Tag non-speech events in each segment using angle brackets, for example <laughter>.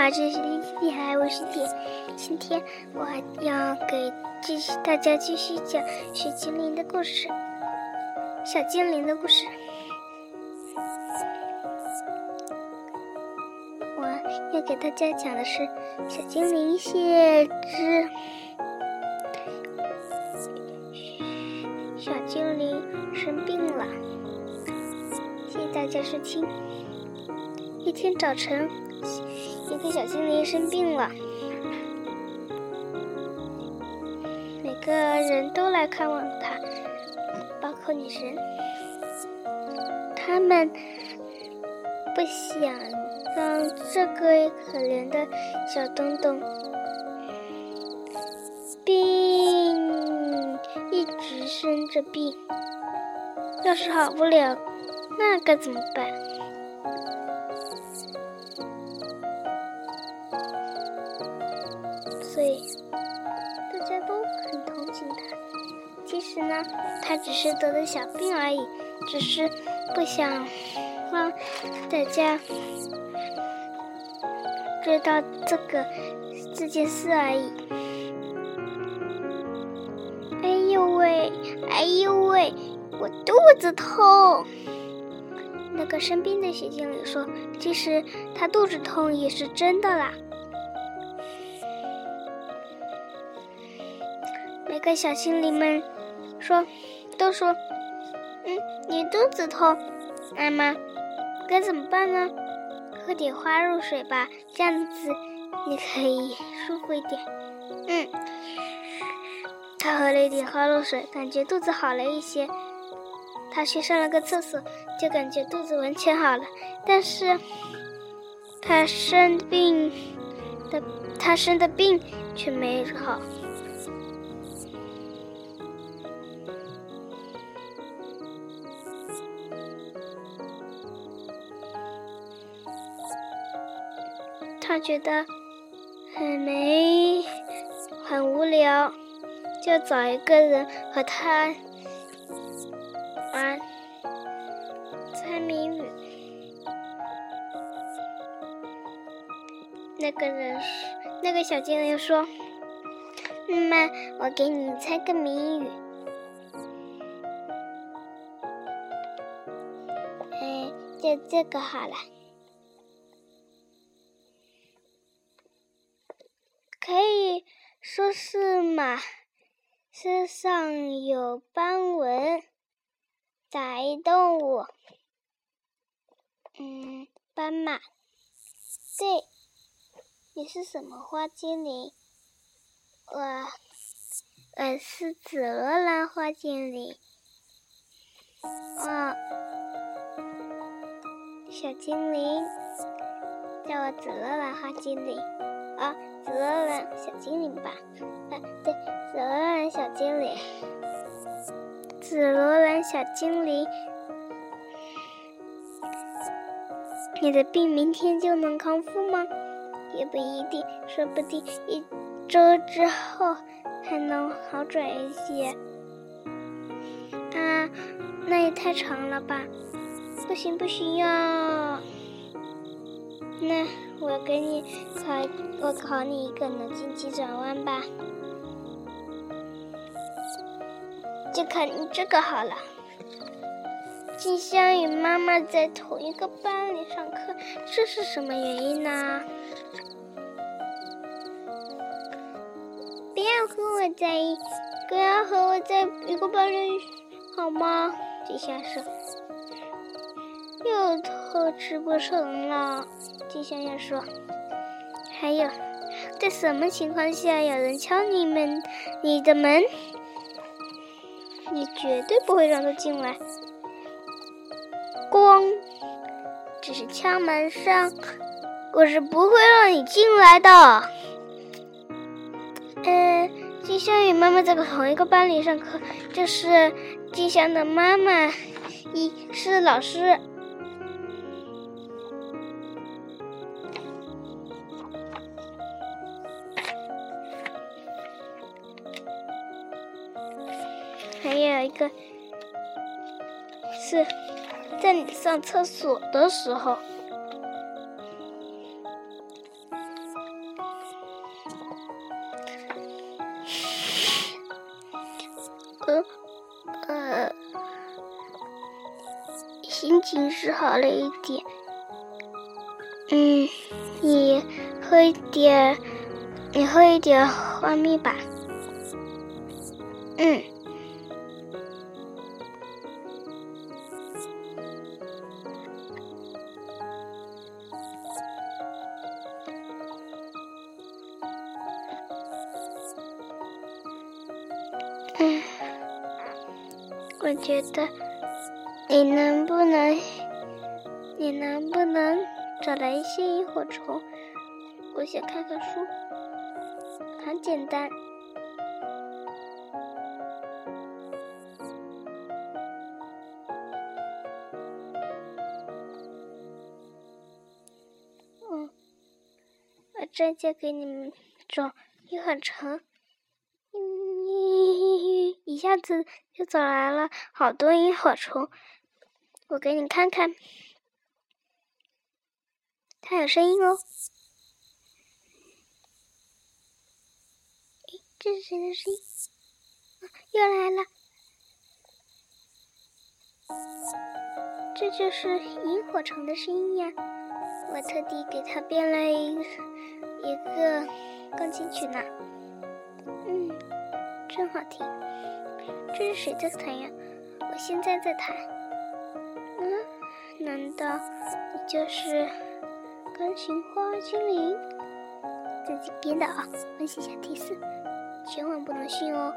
好，这是天气海，我是铁。今天我要给继续大家继续讲雪精灵的故事，小精灵的故事。我要给大家讲的是小精灵谢之小精灵生病了。谢谢大家收听。一天早晨，一个小精灵生病了，每个人都来看望他，包括女神。他们不想让这个可怜的小东东病一直生着病，要是好不了，那该怎么办？其实呢，他只是得了小病而已，只是不想让大家知道这个这件事而已。哎呦喂，哎呦喂，我肚子痛。那个生病的雪精灵说：“其实他肚子痛也是真的啦。”每个小精灵们说，都说：“嗯，你肚子痛，妈妈，该怎么办呢？喝点花露水吧，这样子你可以 <laughs> 舒服一点。”嗯，他喝了一点花露水，感觉肚子好了一些。他去上了个厕所，就感觉肚子完全好了。但是，他生病的他生的病却没好。觉得很没很无聊，就找一个人和他玩猜谜语。那个人，那个小精灵说：“妈妈，我给你猜个谜语。哎，就这个好了。”马身上有斑纹，杂役动物。嗯，斑马。对，你是什么花精灵？我，我是紫罗兰花精灵。哦，小精灵，叫我紫罗兰花精灵。啊。紫罗兰小精灵吧，啊，对，紫罗兰小精灵，紫罗兰小精灵，你的病明天就能康复吗？也不一定，说不定一周之后还能好转一些。啊，那也太长了吧？不行不行呀！那。我给你考，我考你一个脑筋急转弯吧，就考你这个好了。静香与妈妈在同一个班里上课，这是什么原因呢？不要和我在一，不要和我在一个班里，好吗？静香说。又偷吃不成了。金香香说：“还有，在什么情况下有人敲你们你的门，你绝对不会让他进来。咣，只是敲门声，我是不会让你进来的。”呃，金香与妈妈在同一个班里上课，这是金香的妈妈，一是老师。还有一个是在你上厕所的时候。嗯。心情是好了一点。嗯。你喝一点，你喝一点蜂蜜吧。嗯。觉得你能不能，你能不能找来一些萤火虫？我想看看书，很简单。嗯，我这就给你们找萤火虫。一下子就走来了好多萤火虫，我给你看看，它有声音哦。咦，这是谁的声音？又来了，这就是萤火虫的声音呀！我特地给它编了一一个钢琴曲呢，嗯，真好听。这是谁在弹呀？我现在在弹。嗯，难道你就是钢琴花精灵？自己编的啊！温习下提示，千万不能信哦。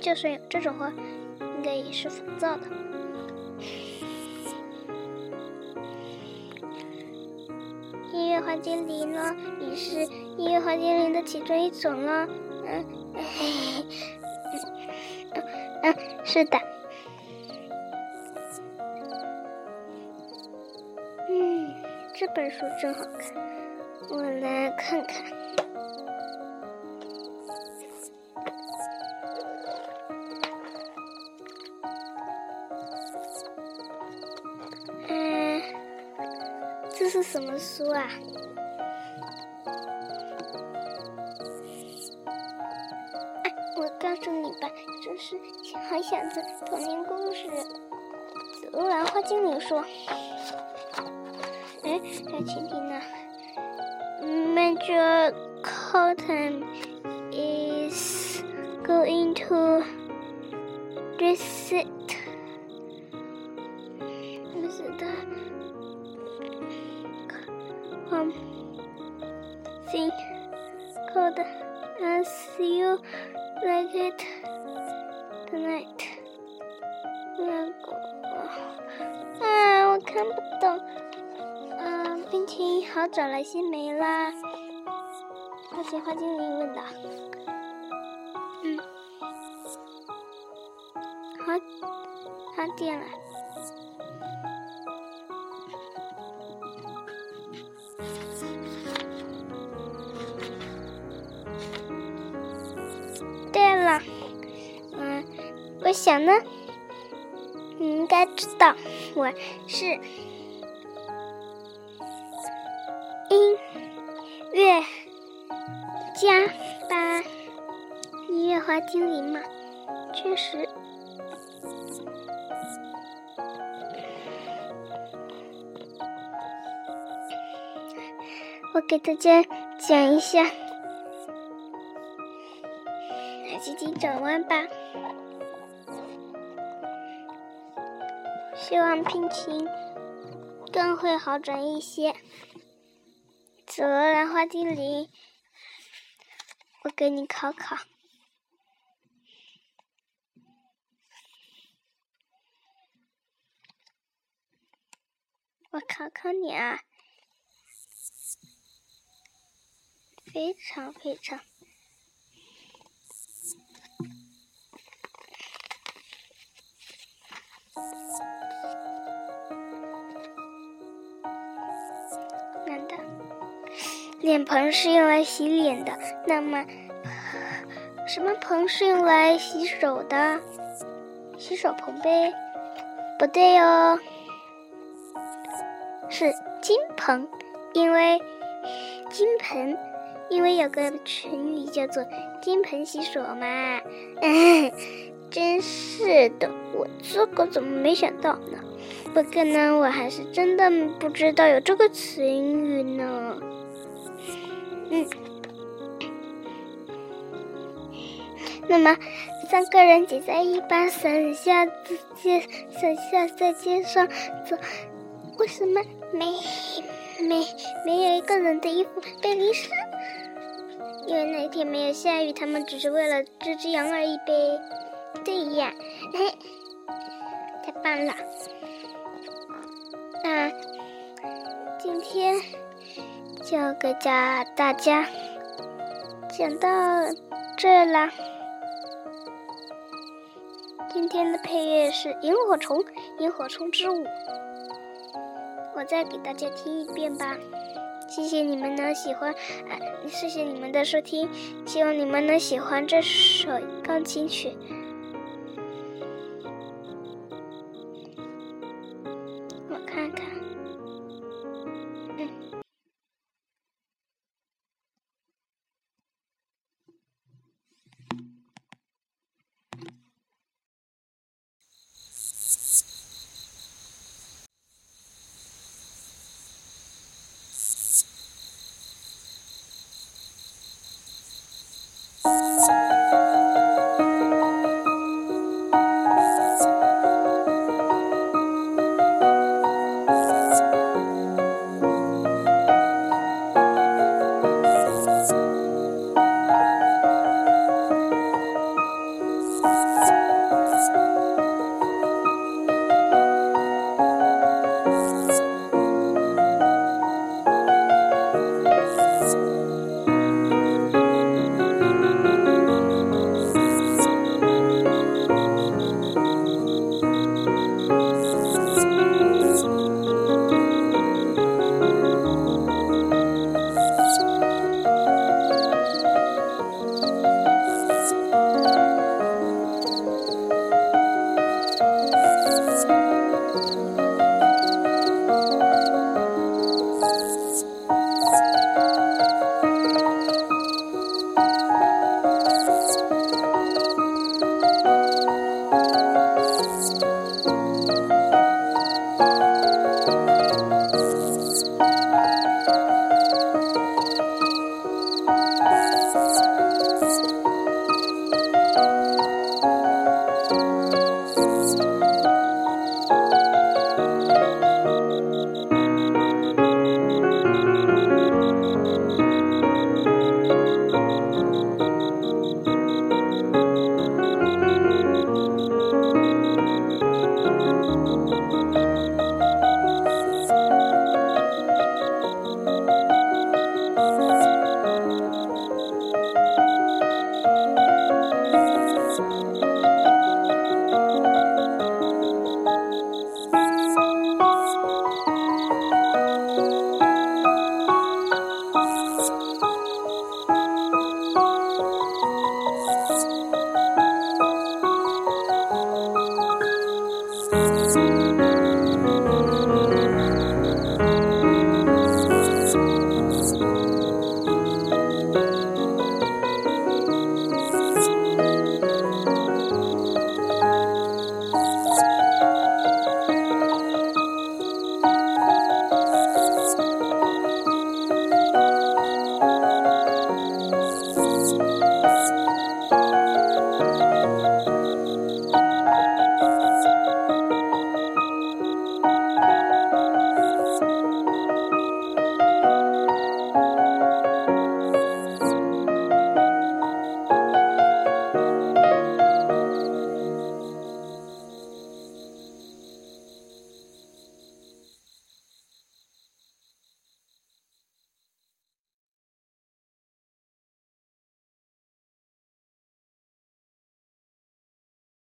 就算有这种花，应该也是仿造的。音乐花精灵呢？你是音乐花精灵的其中一种了。嗯，嘿嘿。是的。嗯，这本书真好看，我来看看。嗯，这是什么书啊？小小的童年故事。紫罗兰花精灵说：“哎，小蜻蜓呢？Major Cotton is going to visit visit something called as you。” Like it tonight。那个，啊，我看不懂。嗯，冰淇淋好找来些没啦？花姐花精灵问道。嗯，好，好点了。我想呢，你应该知道我是音乐家吧？音乐花精灵嘛，确实。我给大家讲一下。积极转弯吧，希望病情更会好转一些。紫罗兰花精灵，我给你考考，我考考你啊，非常非常。脸盆是用来洗脸的？那么什么盆是用来洗手的？洗手盆呗？不对哦，是金盆，因为金盆因为有个成语叫做“金盆洗手”嘛。<laughs> 真是的，我这个怎么没想到呢？不过呢，我还是真的不知道有这个词语呢。嗯，那么三个人挤在一把伞下，街伞下在街上走，为什么没没没有一个人的衣服被淋湿？因为那天没有下雨，他们只是为了这只羊而已呗。对呀，嘿，太棒了！那今天就给家大家讲到这啦。今天的配乐是《萤火虫》，《萤火虫之舞》。我再给大家听一遍吧。谢谢你们能喜欢，谢谢你们的收听，希望你们能喜欢这首钢琴曲。